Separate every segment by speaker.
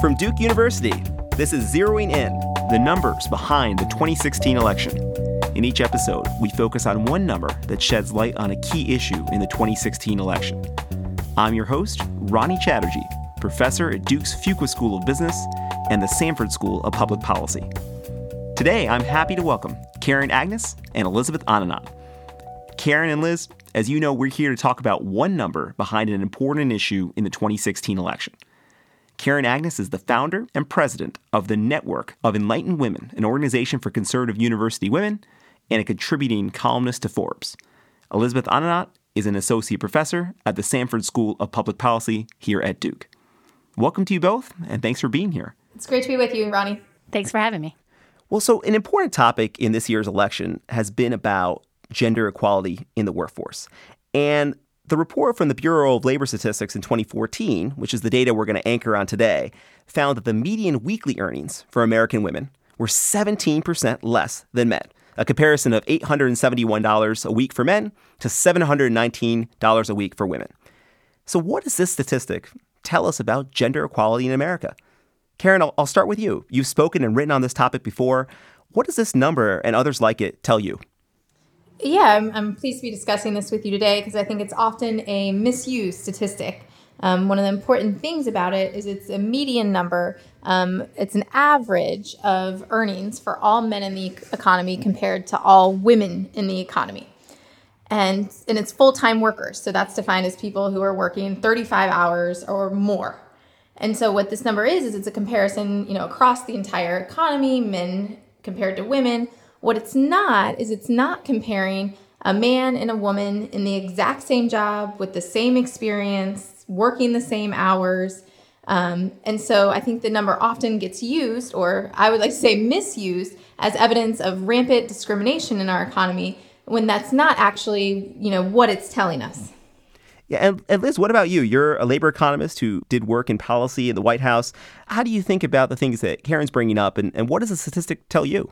Speaker 1: From Duke University, this is Zeroing In, the numbers behind the 2016 election. In each episode, we focus on one number that sheds light on a key issue in the 2016 election. I'm your host, Ronnie Chatterji, professor at Duke's Fuqua School of Business and the Sanford School of Public Policy. Today, I'm happy to welcome Karin Agness and Elizabeth Ananat. Karin and Liz, as you know, we're here to talk about one number behind an important issue in the 2016 election. Karin Agness is the founder and president of the Network of Enlightened Women, an organization for conservative university women, and a contributing columnist to Forbes. Elizabeth Ananat is an associate professor at the Sanford School of Public Policy here at Duke. Welcome to you both, and thanks for being here.
Speaker 2: It's great to be with you, Ronnie.
Speaker 3: Thanks for having me.
Speaker 1: Well, so an important topic in this year's election has been about gender equality in the workforce. And the report from the Bureau of Labor Statistics in 2014, which is the data we're going to anchor on today, found that the median weekly earnings for American women were 17% less than men. A comparison of $871 a week for men to $719 a week for women. So, what does this statistic tell us about gender equality in America? Karin, I'll, I'll start with you. You've spoken and written on this topic before. What does this number and others like it tell you?
Speaker 2: Yeah, I'm, I'm pleased to be discussing this with you today because I think it's often a misused statistic. Um, one of the important things about it is it's a median number. Um, it's an average of earnings for all men in the economy compared to all women in the economy. And, and it's full time workers. So that's defined as people who are working 35 hours or more. And so what this number is, is it's a comparison, you know, across the entire economy, men compared to women what it's not is it's not comparing a man and a woman in the exact same job with the same experience, working the same hours. Um, and so I think the number often gets used, or I would like to say misused, as evidence of rampant discrimination in our economy when that's not actually, you know, what it's telling us.
Speaker 1: Yeah, and, and, Liz, what about you? You're a labor economist who did work in policy in the White House. How do you think about the things that Karin's bringing up, and, and what does the statistic tell you?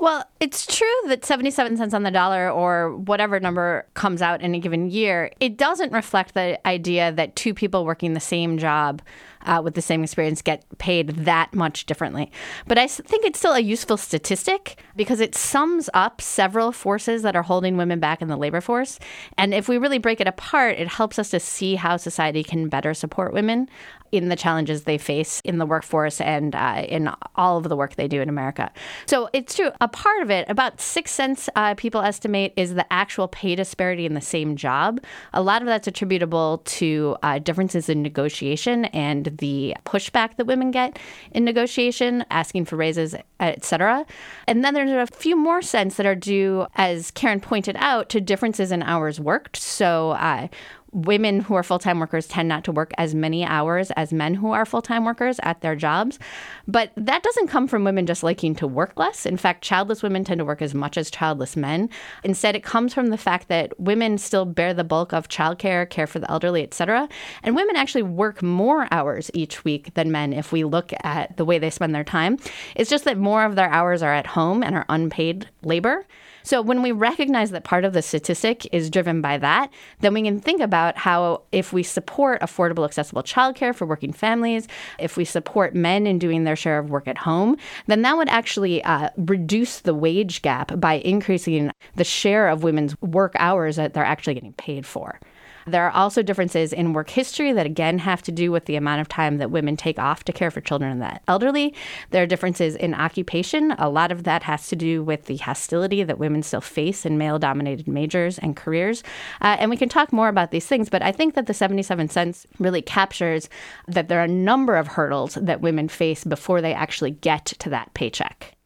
Speaker 3: Well, it's true that 77 cents on the dollar or whatever number comes out in a given year, it doesn't reflect the idea that two people working the same job uh, with the same experience get paid that much differently. But I think it's still a useful statistic because it sums up several forces that are holding women back in the labor force. And if we really break it apart, it helps us to see how society can better support women in the challenges they face in the workforce and uh, in all of the work they do in America. So it's true. A part of it, about six cents, uh, people estimate, is the actual pay disparity in the same job. A lot of that's attributable to uh, differences in negotiation and the pushback that women get in negotiation, asking for raises, etc. And then there's a few more cents that are due, as Karin pointed out, to differences in hours worked. So uh, women who are full time workers tend not to work as many hours as men who are full time workers at their jobs. But that doesn't come from women just liking to work less. In fact, childless women tend to work as much as childless men. Instead, it comes from the fact that women still bear the bulk of childcare, care for the elderly, etc. And women actually work more hours each week than men if we look at the way they spend their time. It's just that more of their hours are at home and are unpaid labor. So when we recognize that part of the statistic is driven by that, then we can think about how if we support affordable, accessible childcare for working families, if we support men in doing their share of work at home, then that would actually uh, reduce the wage gap by increasing the share of women's work hours that they're actually getting paid for. There are also differences in work history that again have to do with the amount of time that women take off to care for children and the elderly. There are differences in occupation. A lot of that has to do with the hostility that women still face in male dominated majors and careers. Uh, and we can talk more about these things, but I think that the 77 cents really captures that there are a number of hurdles that women face before they actually get to that paycheck.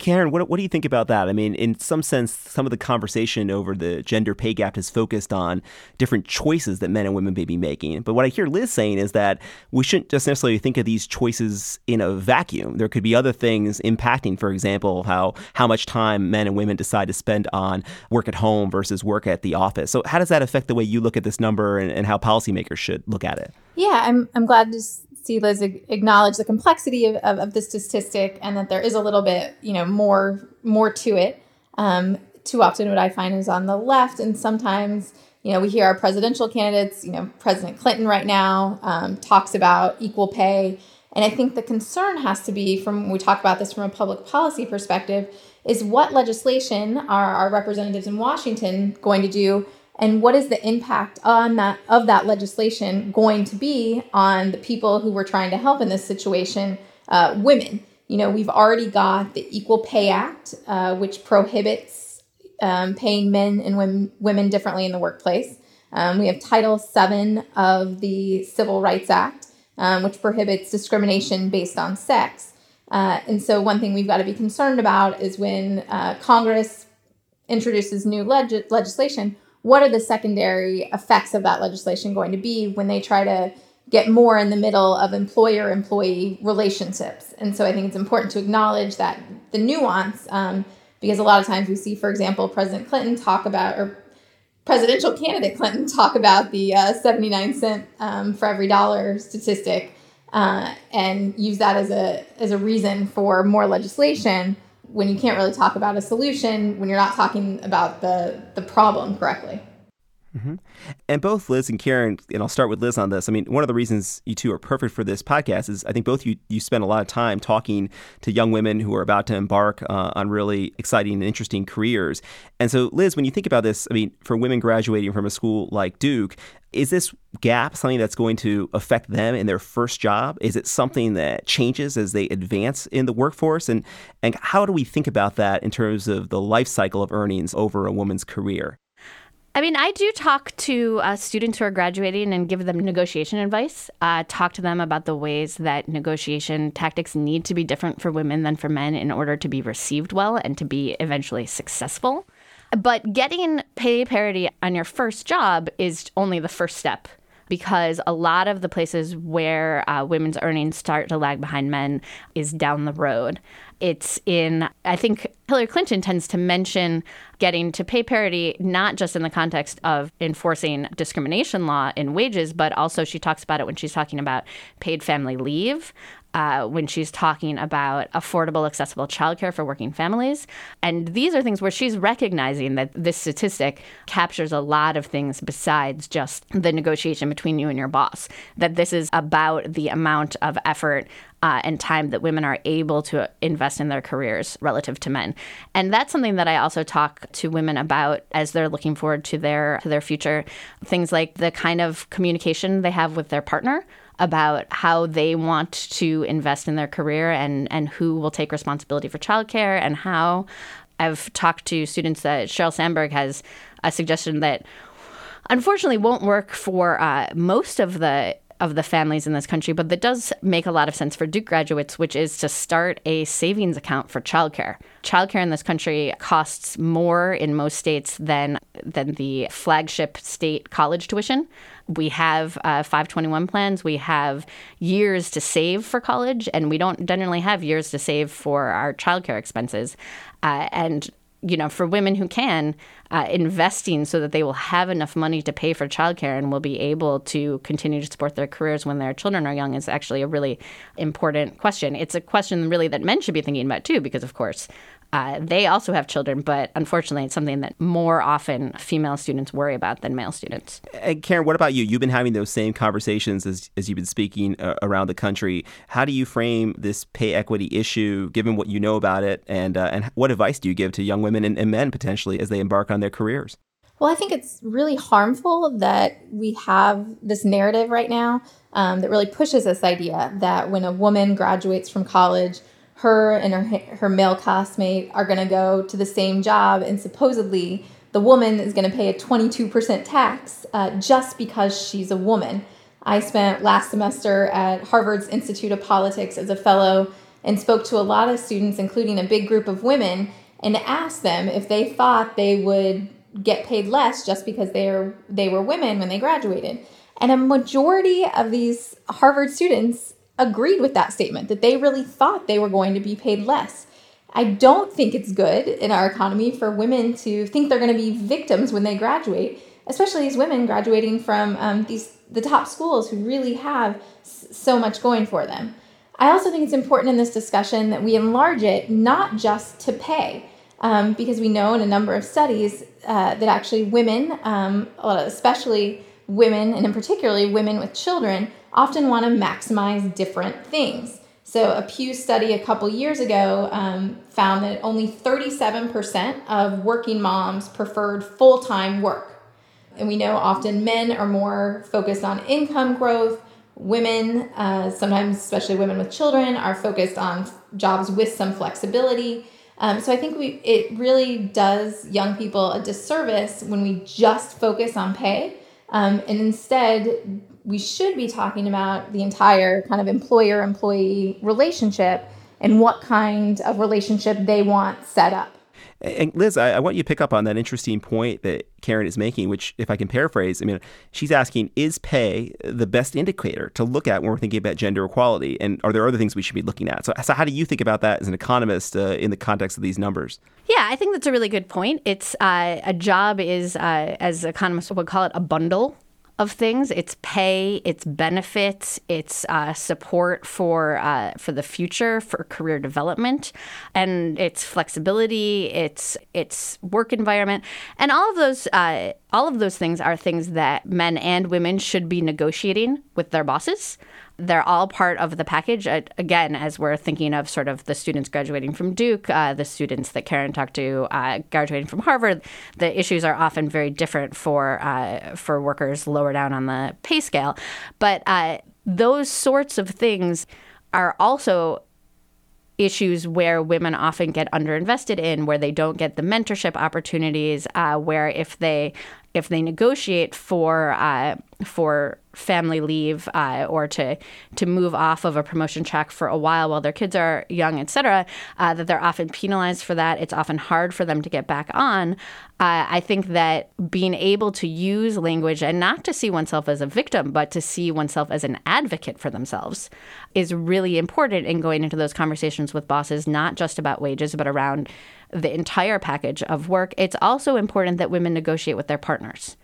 Speaker 1: Karin, what, what do you think about that? I mean, in some sense, some of the conversation over the gender pay gap has focused on different choices that men and women may be making. But what I hear Liz saying is that we shouldn't just necessarily think of these choices in a vacuum. There could be other things impacting, for example, how, how much time men and women decide to spend on work at home versus work at the office. So, how does that affect the way you look at this number and, and how policymakers should look at it?
Speaker 2: Yeah, I'm, I'm glad to see Liz acknowledge the complexity of, of, of, the statistic and that there is a little bit, you know, more more to it. Um, too often, what I find is on the left, and sometimes you know, we hear our presidential candidates, you know, President Clinton right now um, talks about equal pay. And I think the concern has to be from we talk about this from a public policy perspective is what legislation are our representatives in Washington going to do and what is the impact on that of that legislation going to be on the people who we're trying to help in this situation, uh, women. You know, we've already got the Equal Pay Act, uh, which prohibits um, paying men and women, women differently in the workplace. Um, we have Title VII of the Civil Rights Act, um, which prohibits discrimination based on sex. Uh, and so, one thing we've got to be concerned about is when uh, Congress introduces new leg- legislation, what are the secondary effects of that legislation going to be when they try to get more in the middle of employer employee relationships? And so, I think it's important to acknowledge that the nuance, um, because a lot of times we see, for example, President Clinton talk about, or presidential candidate Clinton talk about the uh, 79 cent um, for every dollar statistic uh, and use that as a as a reason for more legislation when you can't really talk about a solution when you're not talking about the the problem correctly.
Speaker 1: Mm-hmm. And both Liz and Karen, and I'll start with Liz on this. I mean, one of the reasons you two are perfect for this podcast is I think both you you spend a lot of time talking to young women who are about to embark uh, on really exciting and interesting careers. And so, Liz, when you think about this, I mean, for women graduating from a school like Duke, is this gap something that's going to affect them in their first job? Is it something that changes as they advance in the workforce? And and how do we think about that in terms of the life cycle of earnings over a woman's career?
Speaker 3: I mean, I do talk to uh, students who are graduating and give them negotiation advice. Uh, talk to them about the ways that negotiation tactics need to be different for women than for men in order to be received well and to be eventually successful. But getting pay parity on your first job is only the first step because a lot of the places where uh, women's earnings start to lag behind men is down the road. It's in, I think Hillary Clinton tends to mention getting to pay parity, not just in the context of enforcing discrimination law in wages, but also she talks about it when she's talking about paid family leave. Uh, when she's talking about affordable, accessible childcare for working families. And these are things where she's recognizing that this statistic captures a lot of things besides just the negotiation between you and your boss, that this is about the amount of effort uh, and time that women are able to invest in their careers relative to men. And that's something that I also talk to women about as they're looking forward to their to their future. Things like the kind of communication they have with their partner about how they want to invest in their career and and who will take responsibility for childcare and how. I've talked to students that Sheryl Sandberg has a suggestion that unfortunately won't work for uh, most of the of the families in this country, but that does make a lot of sense for Duke graduates, which is to start a savings account for childcare. Childcare in this country costs more in most states than than the flagship state college tuition. We have uh, 521 plans. We have years to save for college, and we don't generally have years to save for our childcare expenses. Uh, and you know, for women who can, uh, investing so that they will have enough money to pay for childcare and will be able to continue to support their careers when their children are young is actually a really important question. It's a question really that men should be thinking about too, because of course, uh, they also have children, but unfortunately, it's something that more often female students worry about than male students.
Speaker 1: And Karin, what about you? You've been having those same conversations as, as you've been speaking uh, around the country. How do you frame this pay equity issue, given what you know about it, and uh, and what advice do you give to young women and, and men potentially as they embark on their careers?
Speaker 2: Well, I think it's really harmful that we have this narrative right now um, that really pushes this idea that when a woman graduates from college her and her her male classmate are going to go to the same job, and supposedly the woman is going to pay a 22% tax uh, just because she's a woman. I spent last semester at Harvard's Institute of Politics as a fellow and spoke to a lot of students, including a big group of women, and asked them if they thought they would get paid less just because they are they were women when they graduated. And a majority of these Harvard students agreed with that statement that they really thought they were going to be paid less. I don't think it's good in our economy for women to think they're going to be victims when they graduate, especially these women graduating from um, these the top schools who really have so much going for them. I also think it's important in this discussion that we enlarge it not just to pay. um, because we know in a number of studies uh, that actually women, um, especially women, and in particularly women with children, often want to maximize different things. So, a Pew study a couple years ago um, found that only 37% of working moms preferred full time work. And we know often men are more focused on income growth. Women, uh, sometimes especially women with children, are focused on jobs with some flexibility. Um, so I think we it really does young people a disservice when we just focus on pay, um, and instead we should be talking about the entire kind of employer employee relationship and what kind of relationship they want set up.
Speaker 1: And Liz, I, I, want you to pick up on that interesting point that Karin is making, which, if I can paraphrase, I mean, she's asking, is pay the best indicator to look at when we're thinking about gender equality? And are there other things we should be looking at? So, so how do you think about that as an economist uh, in the context of these numbers?
Speaker 3: Yeah, I think that's a really good point. It's uh, a job is, uh, as economists would call it, a bundle of things. It's pay, it's benefits, it's uh, support for uh, for the future, for career development, and it's flexibility, it's it's work environment, and all of those uh, all of those things are things that men and women should be negotiating with their bosses. They're all part of the package. Again, as we're thinking of sort of the students graduating from Duke, uh, the students that Karin talked to uh, graduating from Harvard, the issues are often very different for uh, for workers lower down on the pay scale. But uh, those sorts of things are also issues where women often get underinvested in, where they don't get the mentorship opportunities, uh, where if they if they negotiate for uh, for family leave uh, or to to move off of a promotion track for a while while their kids are young, et cetera, uh, that they're often penalized for that. It's often hard for them to get back on. Uh, I think that being able to use language and not to see oneself as a victim, but to see oneself as an advocate for themselves is really important in going into those conversations with bosses, not just about wages, but around the entire package of work. It's also important that women negotiate with their partners.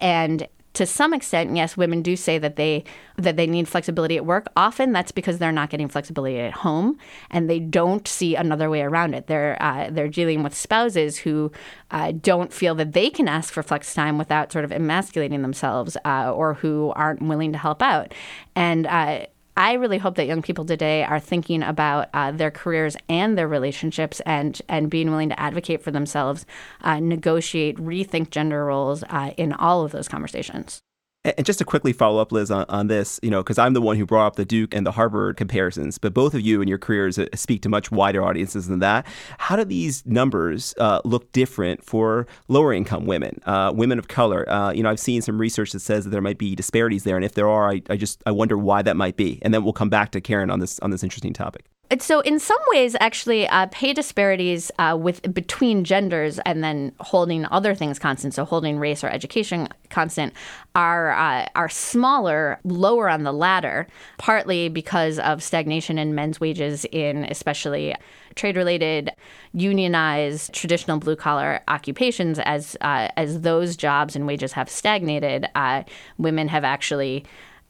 Speaker 3: And to some extent, yes, women do say that they that they need flexibility at work. Often that's because they're not getting flexibility at home, and they don't see another way around it. They're uh, they're dealing with spouses who uh, don't feel that they can ask for flex time without sort of emasculating themselves, uh, or who aren't willing to help out. And uh, I really hope that young people today are thinking about uh, their careers and their relationships and and being willing to advocate for themselves, uh, negotiate, rethink gender roles uh, in all of those conversations.
Speaker 1: And just to quickly follow up, Liz, on, on this, you know, because I'm the one who brought up the Duke and the Harvard comparisons, but both of you in your careers uh, speak to much wider audiences than that. How do these numbers uh, look different for lower income women, uh, women of color? Uh, you know, I've seen some research that says that there might be disparities there, and if there are, I, I just I wonder why that might be. And then we'll come back to Karin on this on this interesting topic.
Speaker 3: So, in some ways, actually, uh, pay disparities uh, with between genders and then holding other things constant, so holding race or education constant, are uh, are smaller, lower on the ladder. Partly because of stagnation in men's wages in especially trade-related, unionized, traditional blue-collar occupations. As uh, as those jobs and wages have stagnated, uh, women have actually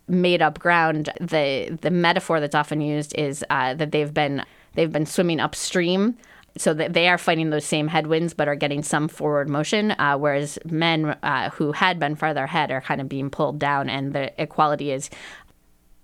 Speaker 3: made up ground. The the metaphor that's often used is uh, that they've been they've been swimming upstream. So that they are fighting those same headwinds, but are getting some forward motion, uh, whereas men uh, who had been farther ahead are kind of being pulled down, and the equality is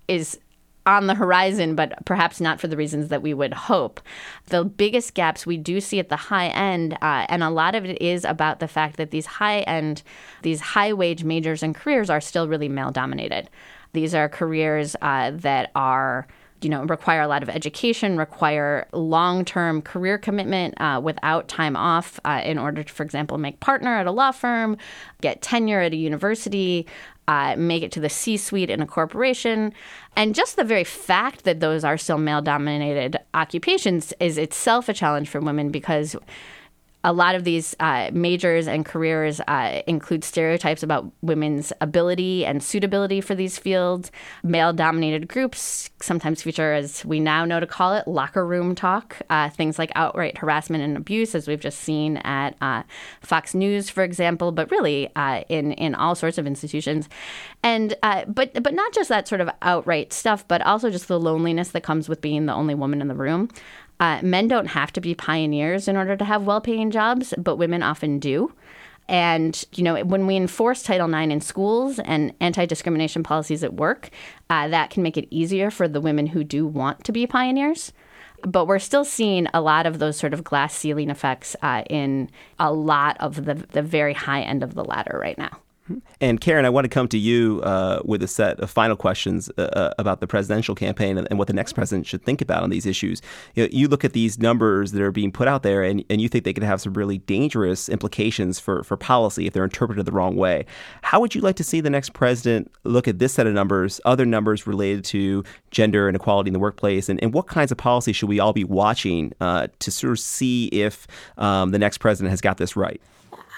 Speaker 3: is on the horizon, but perhaps not for the reasons that we would hope. The biggest gaps we do see at the high end, uh, and a lot of it is about the fact that these high end, these high wage majors and careers are still really male dominated. These are careers uh, that are you know require a lot of education require long-term career commitment uh, without time off uh, in order to for example make partner at a law firm get tenure at a university uh, make it to the c-suite in a corporation. And just the very fact that those are still male-dominated occupations is itself a challenge for women because a lot of these uh, majors and careers uh, include stereotypes about women's ability and suitability for these fields. Male dominated groups sometimes feature, as we now know to call it, locker room talk, uh, things like outright harassment and abuse, as we've just seen at uh, Fox News, for example, but really uh, in, in all sorts of institutions. And uh, but but not just that sort of outright stuff, but also just the loneliness that comes with being the only woman in the room. Uh, men don't have to be pioneers in order to have well paying jobs, but women often do. And, you know, when we enforce Title IX in schools and anti discrimination policies at work, uh, that can make it easier for the women who do want to be pioneers. But we're still seeing a lot of those sort of glass ceiling effects uh, in a lot of the, the very high end of the ladder right now.
Speaker 1: And Karin, I want to come to you uh, with a set of final questions uh, uh, about the presidential campaign and, and, what the next president should think about on these issues. You, know, you, look at these numbers that are being put out there, and, and you think they could have some really dangerous implications for, for policy if they're interpreted the wrong way. How would you like to see the next president look at this set of numbers, other numbers related to gender and equality in the workplace, and, and what kinds of policy should we all be watching uh, to sort of see if um, the next president has got this right?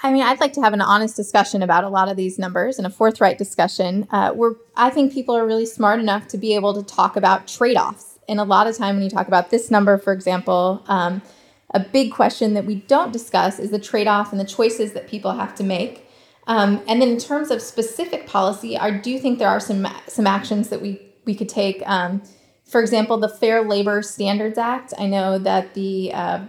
Speaker 2: I mean, I'd like to have an honest discussion about a lot of these numbers and a forthright discussion. Uh, where I think people are really smart enough to be able to talk about trade offs. And a lot of time when you talk about this number, for example, um, a big question that we don't discuss is the trade off and the choices that people have to make. Um, and then in terms of specific policy, I do think there are some some actions that we we could take. Um, for example, the Fair Labor Standards Act. I know that the uh,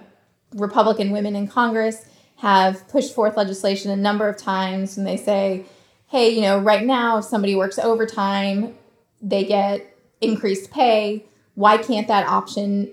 Speaker 2: Republican women in Congress have pushed forth legislation a number of times and they say, hey, you know, right now, if somebody works overtime, they get increased pay. Why can't that option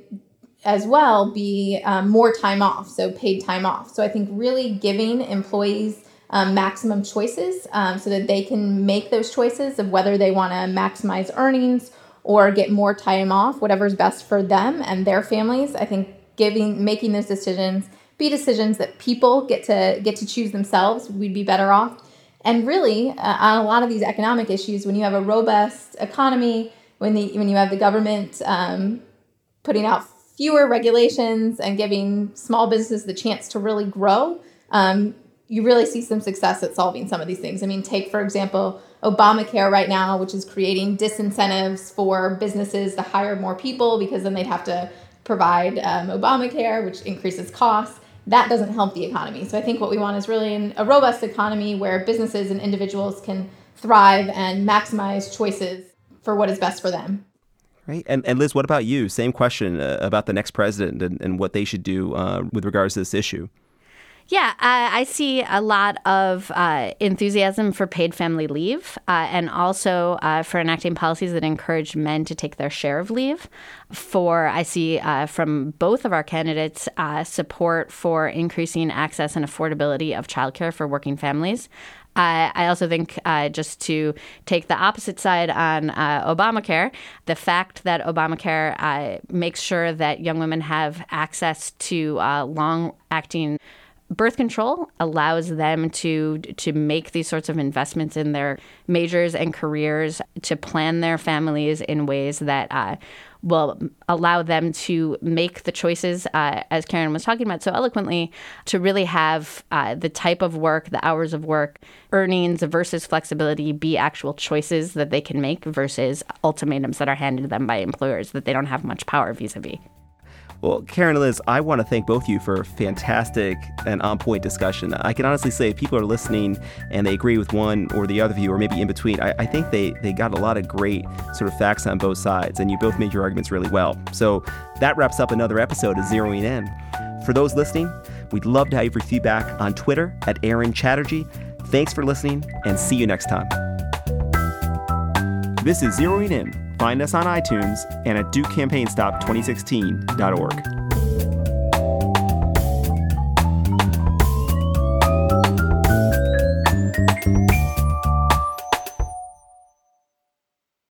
Speaker 2: as well be um, more time off, so paid time off? So I think really giving employees um, maximum choices um, so that they can make those choices of whether they want to maximize earnings or get more time off, whatever's best for them and their families. I think giving making those decisions be decisions that people get to get to choose themselves, we'd be better off. And really, uh, on a lot of these economic issues, when you have a robust economy, when the when you have the government um, putting out fewer regulations and giving small businesses the chance to really grow, um, you really see some success at solving some of these things. I mean, take for example Obamacare right now, which is creating disincentives for businesses to hire more people because then they'd have to provide um, Obamacare, which increases costs that doesn't help the economy. So I think what we want is really a robust economy where businesses and individuals can thrive and maximize choices for what is best for them.
Speaker 1: Right. And, and Liz, what about you? Same question uh, about the next president and, and what they should do uh, with regards to this issue.
Speaker 3: Yeah, I, I see a lot of uh, enthusiasm for paid family leave uh, and also uh, for enacting policies that encourage men to take their share of leave. For I see uh, from both of our candidates uh, support for increasing access and affordability of childcare for working families. Uh, I also think, uh, just to take the opposite side on uh, Obamacare, the fact that Obamacare uh, makes sure that young women have access to long acting birth control allows them to to make these sorts of investments in their majors and careers to plan their families in ways that uh, will allow them to make the choices, uh, as Karin was talking about so eloquently, to really have uh, the type of work, the hours of work, earnings versus flexibility be actual choices that they can make versus ultimatums that are handed to them by employers that they don't have much power vis a vis.
Speaker 1: Well, Karin and Liz, I want to thank both of you for a fantastic and on point discussion. I can honestly say if people are listening and they agree with one or the other view, or maybe in between, I, I think they, they got a lot of great sort of facts on both sides, and you both made your arguments really well. So that wraps up another episode of Zeroing In. For those listening, we'd love to have your feedback on Twitter at Aaron Chatterji. Thanks for listening, and see you next time. This is Zeroing In Find us on iTunes and at DukeCampaignStop2016.org.